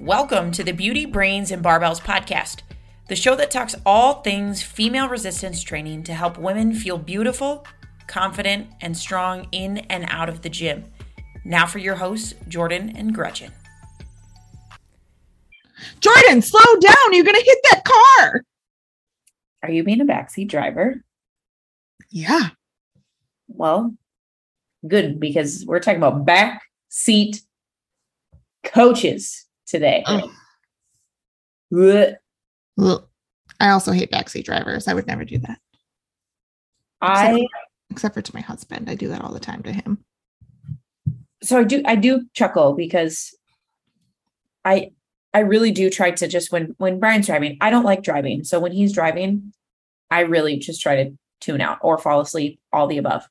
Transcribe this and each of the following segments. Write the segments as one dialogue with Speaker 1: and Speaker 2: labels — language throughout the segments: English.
Speaker 1: Welcome to the Beauty, Brains, and Barbells podcast, the show that talks all things female resistance training to help women feel beautiful, confident, and strong in and out of the gym. Now for your hosts, Jordan and Gretchen.
Speaker 2: Jordan, slow down. You're going to hit that car.
Speaker 1: Are you being a backseat driver?
Speaker 2: Yeah.
Speaker 1: Well, good because we're talking about back seat coaches today. Oh.
Speaker 2: Ugh. I also hate backseat drivers. I would never do that.
Speaker 1: I
Speaker 2: Except for to my husband. I do that all the time to him.
Speaker 1: so I do I do chuckle because I I really do try to just when when Brian's driving, I don't like driving. So when he's driving, I really just try to tune out or fall asleep, all the above.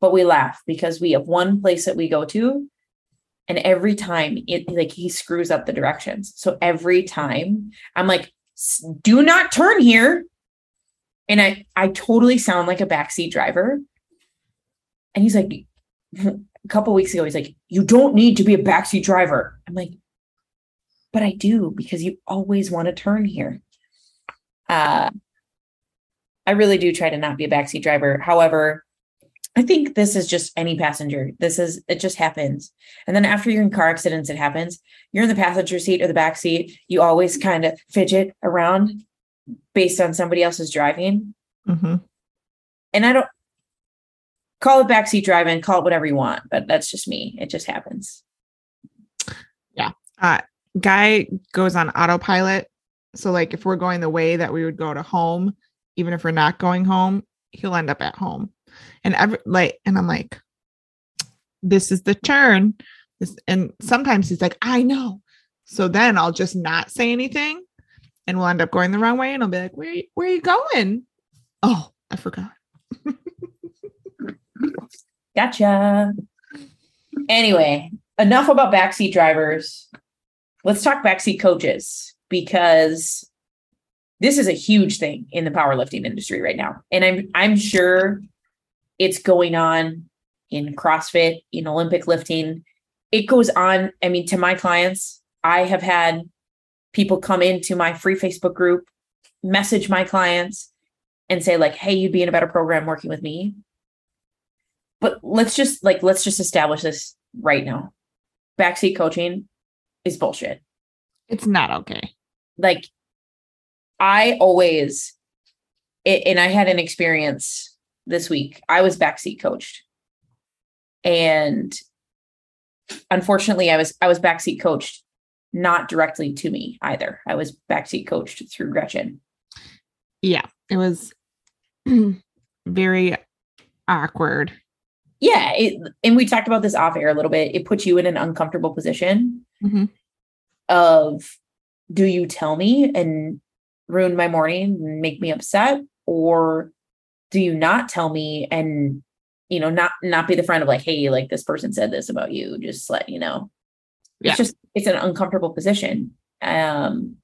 Speaker 1: But we laugh because we have one place that we go to and every time it like he screws up the directions. So every time I'm like do not turn here. And I I totally sound like a backseat driver. And he's like, a couple weeks ago, he's like, You don't need to be a backseat driver. I'm like, But I do because you always want to turn here. Uh, I really do try to not be a backseat driver. However, I think this is just any passenger. This is, it just happens. And then after you're in car accidents, it happens. You're in the passenger seat or the back seat. You always kind of fidget around based on somebody else's driving
Speaker 2: Mm-hmm.
Speaker 1: and I don't call it backseat driving, call it whatever you want, but that's just me. It just happens. Yeah.
Speaker 2: Uh, guy goes on autopilot. So, like, if we're going the way that we would go to home, even if we're not going home, he'll end up at home. And every like, and I'm like, this is the turn. This, and sometimes he's like, I know. So then I'll just not say anything, and we'll end up going the wrong way. And I'll be like, where, where are you going? Oh, I forgot.
Speaker 1: Gotcha. Anyway, enough about backseat drivers. Let's talk backseat coaches because this is a huge thing in the powerlifting industry right now. And I'm I'm sure it's going on in CrossFit, in Olympic lifting. It goes on. I mean, to my clients, I have had people come into my free Facebook group, message my clients and say like, "Hey, you'd be in a better program working with me." But let's just like let's just establish this right now. Backseat coaching is bullshit.
Speaker 2: It's not okay.
Speaker 1: Like I always it, and I had an experience this week. I was backseat coached. And unfortunately I was I was backseat coached not directly to me either. I was backseat coached through Gretchen.
Speaker 2: Yeah, it was very awkward.
Speaker 1: Yeah, it, and we talked about this off air a little bit. It puts you in an uncomfortable position
Speaker 2: Mhm.
Speaker 1: of do you tell me and ruin my morning and make me upset or do you not tell me and you know not not be the friend of like hey like this person said this about you just let you know
Speaker 2: Yeah.
Speaker 1: it's just it's an uncomfortable position um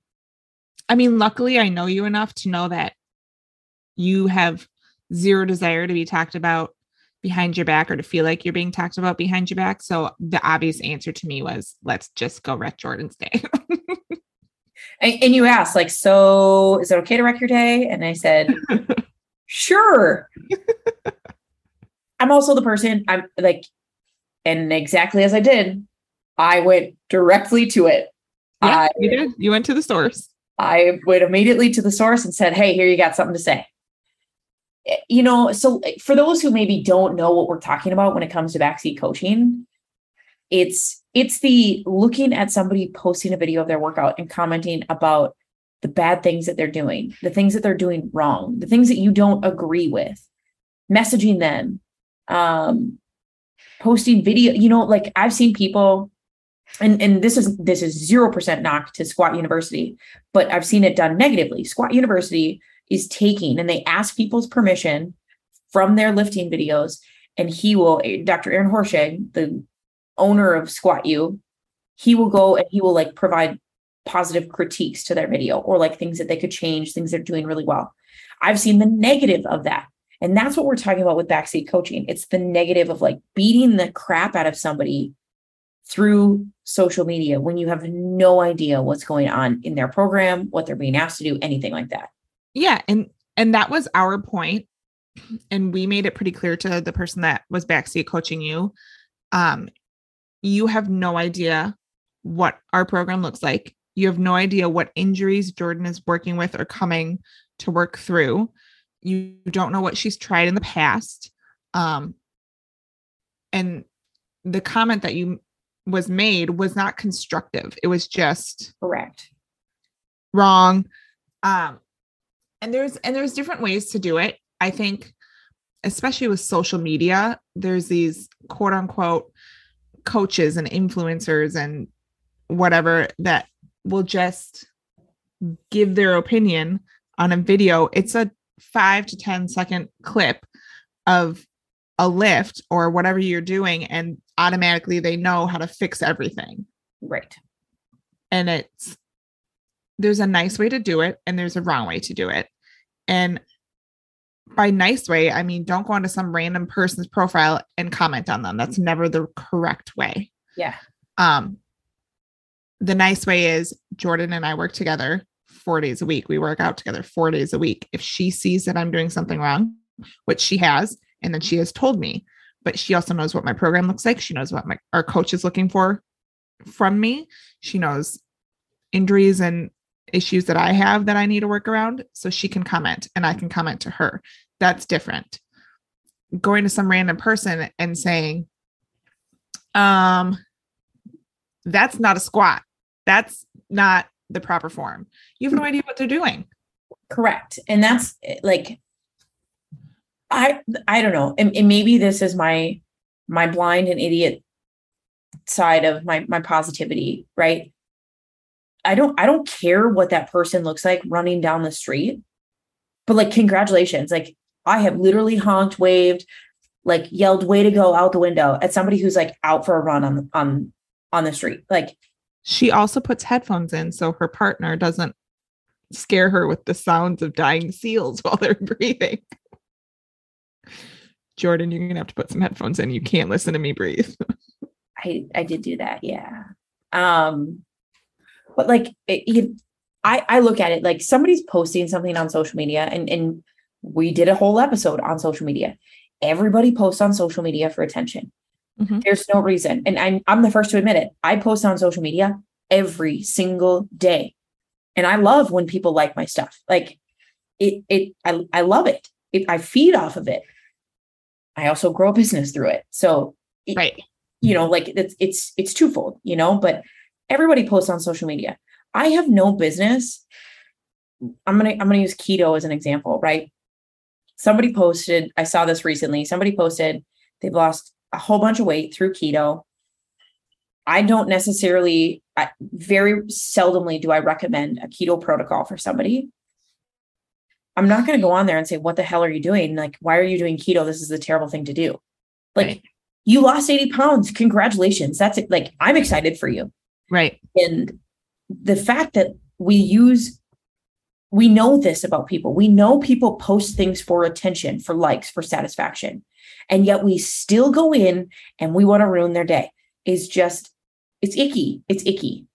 Speaker 2: I mean, luckily, I know you enough to know that you have zero desire to be talked about behind your back or to feel like you're being talked about behind your back. So the obvious answer to me was, let's just go wreck Jordan's day.
Speaker 1: and, and you asked like so is it okay to wreck your day and i said sure i'm also the person i'm like and exactly as i did i went directly to it
Speaker 2: yeah,
Speaker 1: I,
Speaker 2: you did. You went to the source.
Speaker 1: I went immediately to the source and said hey here you got something to say Eh, you know so for those who maybe don't know what we're talking about when it comes to backseat coaching it's it's the looking at somebody posting a video of their workout and commenting about the bad things that they're doing the things that they're doing wrong the things that you don't agree with messaging them um posting video you know like i've seen people and and this is this is 0% knock to squat university but i've seen it done negatively. Squat university is taking and they ask people's permission from their lifting videos and he will dr aaron Horschig the owner of squat you he will go and he will like provide positive critiques to their video or like things that they could change things they're doing really well. I've seen the negative of that. And that's what we're talking about with backseat coaching. It's the negative of like beating the crap out of somebody through social media when you have no idea what's going on in their program, what they're being asked to do, anything like that.
Speaker 2: Yeah, and and that was our point and we made it pretty clear to the person that was backseat coaching you. Um you have no idea what our program looks like you have no idea what injuries jordan is working with or coming to work through. You don't know what she's tried in the past. Um and the comment that you was made was not constructive. It was just
Speaker 1: correct.
Speaker 2: wrong. Um and there's and there's different ways to do it. I think especially with social media there's these quote unquote coaches and influencers and whatever that will just give their opinion on a video it's a 5 to 10 second clip of a lift or whatever you're doing and automatically they know how to fix everything
Speaker 1: right
Speaker 2: and it's there's a nice way to do it and there's a wrong way to do it and by nice way, I mean, don't go onto some random person's profile and comment on them. That's never the correct way.
Speaker 1: Yeah.
Speaker 2: Um, the nice way is Jordan and I work together four days a week. We work out together four days a week. If she sees that I'm doing something wrong, which she has, and then she has told me, but she also knows what my program looks like. She knows what my our coach is looking for from me. She knows injuries and issues that I have that I need to work around. So she can comment and I can comment to her. That's different. Going to some random person and saying, um, that's not a squat. That's not the proper form. You have no idea what they're doing.
Speaker 1: Correct. And that's like I I don't know. And, and maybe this is my my blind and idiot side of my my positivity, right? I don't I don't care what that person looks like running down the street. But like congratulations. Like I have literally honked, waved, like yelled way to go out the window at somebody who's like out for a run on on on the street. Like
Speaker 2: she also puts headphones in so her partner doesn't scare her with the sounds of dying seals while they're breathing. Jordan, you're gonna have to put some headphones in. You can't listen to me breathe.
Speaker 1: I I did do that, yeah. Um but like it, it, I, I look at it like somebody's posting something on social media and, and we did a whole episode on social media. Everybody posts on social media for attention. Mm-hmm. There's no reason. And I'm, I'm the first to admit it. I post on social media every single day. And I love when people like my stuff. Like it, it, I, I love it. it I feed off of it. I also grow a business through it. So,
Speaker 2: it, right.
Speaker 1: You know, like it's, it's, it's twofold, you know, but everybody posts on social media. I have no business. I'm gonna I'm gonna use keto as an example, right? Somebody posted, I saw this recently. Somebody posted they've lost a whole bunch of weight through keto. I don't necessarily, I, very seldomly do I recommend a keto protocol for somebody. I'm not going to go on there and say, What the hell are you doing? Like, why are you doing keto? This is a terrible thing to do. Like, right. you lost 80 pounds. Congratulations. That's it. Like, I'm excited for you.
Speaker 2: Right.
Speaker 1: And the fact that we use we know this about people. We know people post things for attention, for likes, for satisfaction. And yet we still go in and we want to ruin their day. Is just it's icky. It's icky.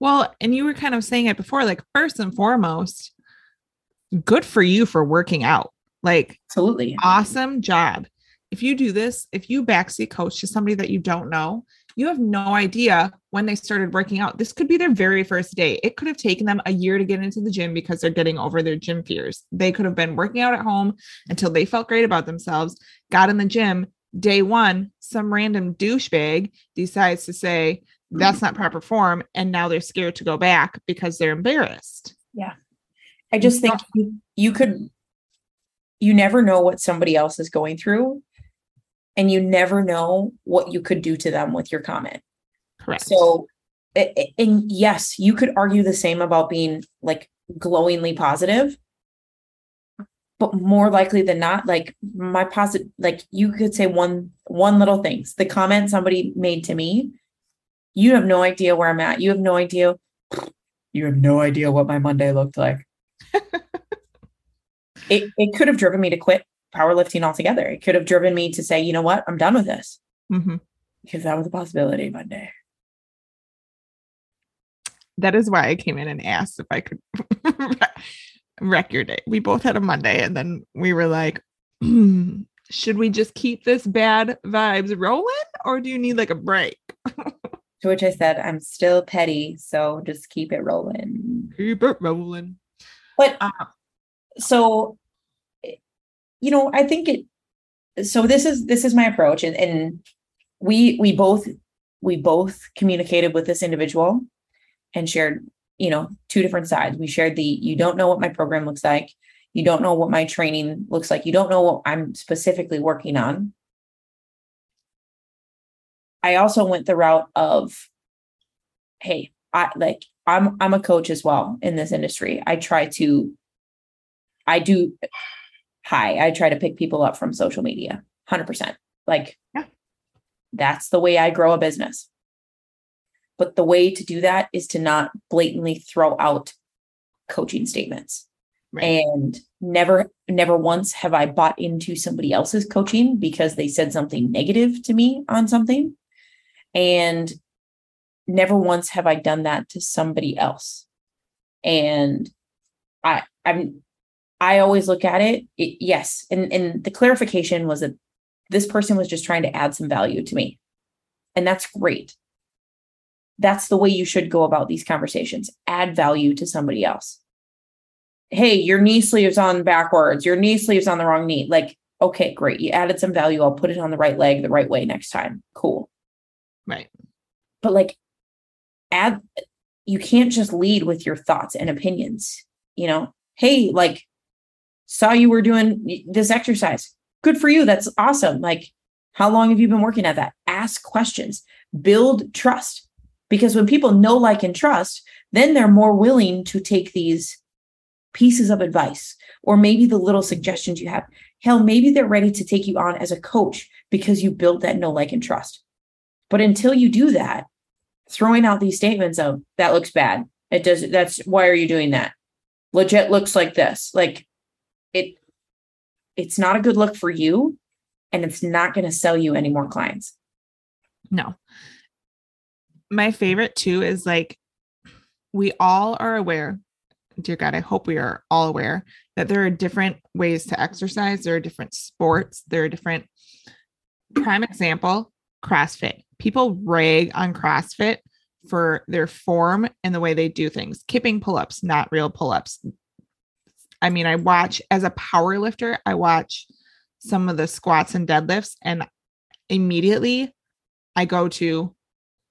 Speaker 2: Well, and you were kind of saying it before like first and foremost, good for you for working out. Like
Speaker 1: absolutely
Speaker 2: awesome job. If you do this, if you backseat coach to somebody that you don't know, you have no idea when they started working out. This could be their very first day. It could have taken them a year to get into the gym because they're getting over their gym fears. They could have been working out at home until they felt great about themselves, got in the gym. Day one, some random douchebag decides to say, that's not proper form. And now they're scared to go back because they're embarrassed.
Speaker 1: Yeah. I just think you, you could, you never know what somebody else is going through and you never know what you could do to them with your comment.
Speaker 2: Correct.
Speaker 1: So, and yes, you could argue the same about being like glowingly positive, but more likely than not, like my positive, like you could say one one little things. The comment somebody made to me, you have no idea where I'm at. You have no idea. You have no idea what my Monday looked like. it it could have driven me to quit powerlifting altogether. It could have driven me to say, you know what, I'm done with this.
Speaker 2: Mm-hmm.
Speaker 1: because that was a possibility Monday.
Speaker 2: That is why I came in and asked if I could wreck your day. We both had a Monday and then we were like, "Hmm, should we just keep this bad vibes rolling or do you need like a break?
Speaker 1: To which I said, I'm still petty, so just keep it rolling.
Speaker 2: Keep it rolling.
Speaker 1: But
Speaker 2: Uh,
Speaker 1: so you know, I think it so this is this is my approach and, and we we both we both communicated with this individual and shared, you know, two different sides. We shared the you don't know what my program looks like. You don't know what my training looks like. You don't know what I'm specifically working on. I also went the route of, hey, I like I'm I'm a coach as well in this industry. I try to I do hi, I try to pick people up from social media. 100%. Like
Speaker 2: Yeah.
Speaker 1: that's the way I grow a business. But the way to do that is to not blatantly throw out coaching statements.
Speaker 2: Right.
Speaker 1: And never never once have I bought into somebody else's coaching because they said something negative to me on something. And never once have I done that to somebody else. And I I'm I always look at it, it yes. And and the clarification was that this person was just trying to add some value to me. And that's great. That's the way you should go about these conversations. Add value to somebody else. Hey, your knee sleeve's on backwards. Your knee sleeve's on the wrong knee. Like, okay, great. You added some value. I'll put it on the right leg the right way next time. Cool.
Speaker 2: Right.
Speaker 1: But like add you can't just lead with your thoughts and opinions, you know. Hey, like saw you were doing this exercise. Good for you. That's awesome. Like how long have you been working at that? Ask questions. Build trust. Because when people know like and trust, then they're more willing to take these pieces of advice or maybe the little suggestions you have. Hell, maybe they're ready to take you on as a coach because you built that know like and trust. But until you do that, throwing out these statements of that looks bad. It does that's why are you doing that? Legit looks like this. Like it it's not a good look for you and it's not going to sell you any more clients.
Speaker 2: No. My favorite too is like we all are aware, dear God, I hope we are all aware that there are different ways to exercise. There are different sports. There are different prime example, CrossFit. People rag on CrossFit for their form and the way they do things. Kipping pull-ups, not real pull-ups. I mean, I watch as a power lifter, I watch some of the squats and deadlifts and immediately I go to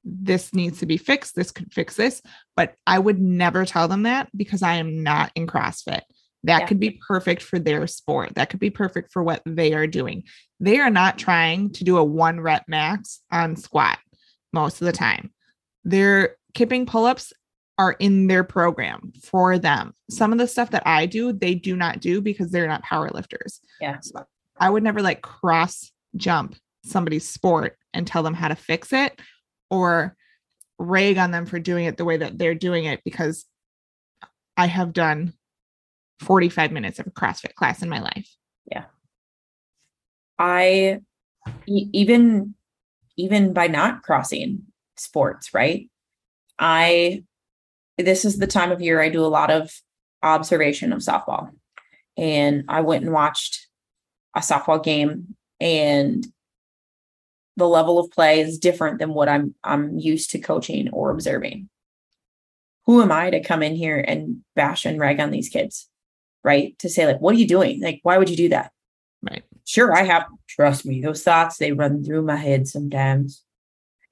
Speaker 2: this needs to be fixed. This could fix this, but I would never tell them that because I am not in CrossFit. That
Speaker 1: Yeah.
Speaker 2: could be perfect for their sport. That could be perfect for what they are doing. They are not trying to do a one rep max on squat most of the time. Their kipping pull ups are in their program for them. Some of the stuff that I do, they do not do because they're not power lifters.
Speaker 1: Yeah.
Speaker 2: So I would never like cross jump somebody's sport and tell them how to fix it or rag on them for doing it the way that they're doing it because I have done 45 minutes of a CrossFit class in my life.
Speaker 1: Yeah. I even even by not crossing sports, right? I this is the time of year I do a lot of observation of softball. And I went and watched a softball game and the level of play is different than what I'm I'm used to coaching or observing. Who am I to come in here and bash and rag on these kids? Right? To say like what are you doing? Like why would you do that?
Speaker 2: Right.
Speaker 1: sure i have trust me those thoughts they run through my head sometimes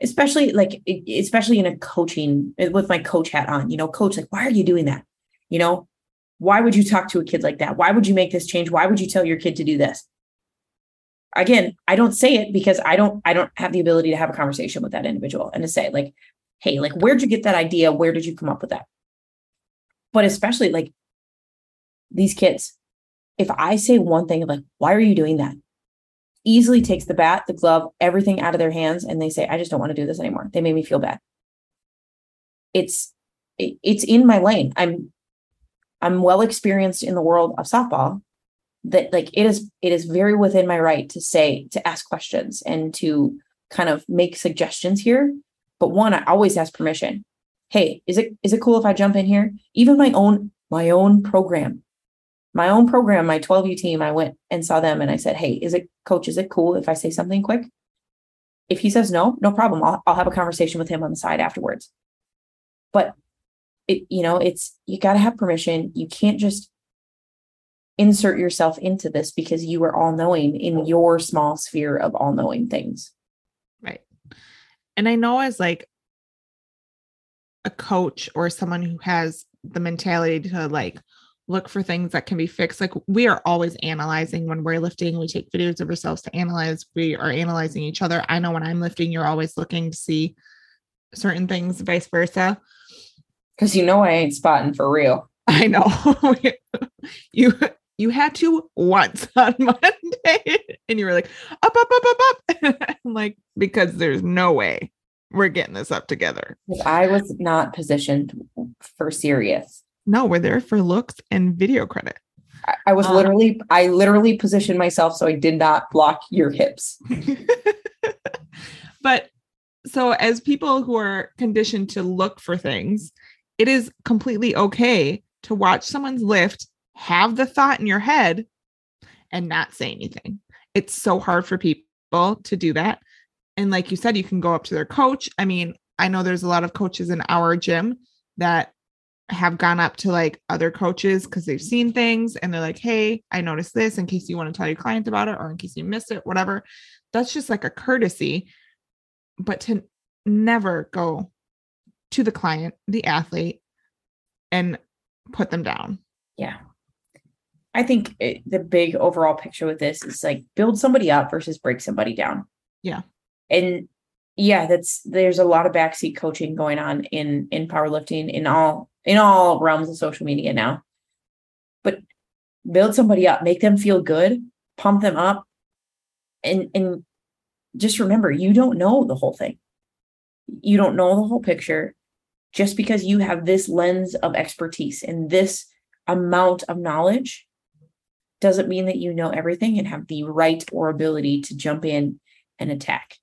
Speaker 1: especially like especially in a coaching eh, with my coach hat on you know coach like why are you doing that you know why would you talk to a kid like that why would you make this change why would you tell your kid to do this again i don't say it because i don't i don't have the ability to have a conversation with that individual and to say like hey like where'd you get that idea where did you come up with that but especially like these kids if I say one thing like, why are you doing that? Easily takes the bat, the glove, everything out of their hands, and they say, I just don't want to do this anymore. They made me feel bad. It's it, it's in my lane. I'm I'm well experienced in the world of softball. That like it is it is very within my right to say to ask questions and to kind of make suggestions here. But one, I always ask permission. Hey, is it is it cool if I jump in here? Even my own my own program, my own program, my 12U team, I went and saw them and I said, Hey, is it coach, is it cool if I say something quick? If he says no, no problem. I'll, I'll have a conversation with him on the side afterwards. But it, you know, it's you got to have permission. You can't just insert yourself into this because you are all knowing in your small sphere of all knowing things.
Speaker 2: Right. And I know as like a coach or someone who has the mentality to like look for things that can be fixed. Like we are always analyzing when we're lifting, we take videos of ourselves to analyze. We are analyzing each other. I know when I'm lifting, you're always looking to see certain things, vice versa.
Speaker 1: Cause you know I ain't spotting for real.
Speaker 2: I know. you you had to once on Monday and you were like up, up, up, up, up. I'm like, because there's no way we're getting this up together.
Speaker 1: I was not positioned for serious.
Speaker 2: No, we're there for looks and video credit.
Speaker 1: I, I was um, literally, I literally positioned myself so I did not block your hips.
Speaker 2: but so as people who are conditioned to look for things, it is completely okay to watch someone's lift, have the thought in your head, and not say anything. It's so hard for people to do that. And like you said, you can go up to their coach. I mean, I know there's a lot of coaches in our gym that have gone up to like other coaches because they've seen things and they're like, hey, I noticed this in case you want to tell your client about it or in case you missed it, whatever. That's just like a courtesy. But to never go to the client, the athlete, and put them down.
Speaker 1: Yeah. I think it, the big overall picture with this is like build somebody up versus break somebody down.
Speaker 2: Yeah.
Speaker 1: And yeah, that's there's a lot of backseat coaching going on in in powerlifting in all in all realms of social media now. But build somebody up, make them feel good, pump them up, and and just remember you don't know the whole thing. You don't know the whole picture just because you have this lens of expertise and this amount of knowledge doesn't mean that you know everything and have the right or ability to jump in and attack.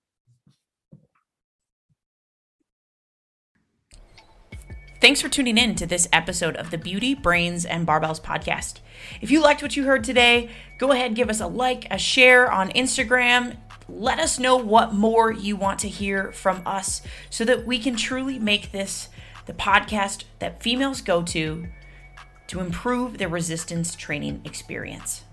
Speaker 1: Thanks for tuning in to this episode of the Beauty, Brains, and Barbells podcast. If you liked what you heard today, go ahead, give us a like, a share on Instagram, let us know what more you want to hear from us so that we can truly make this the podcast that females go to to improve their resistance training experience.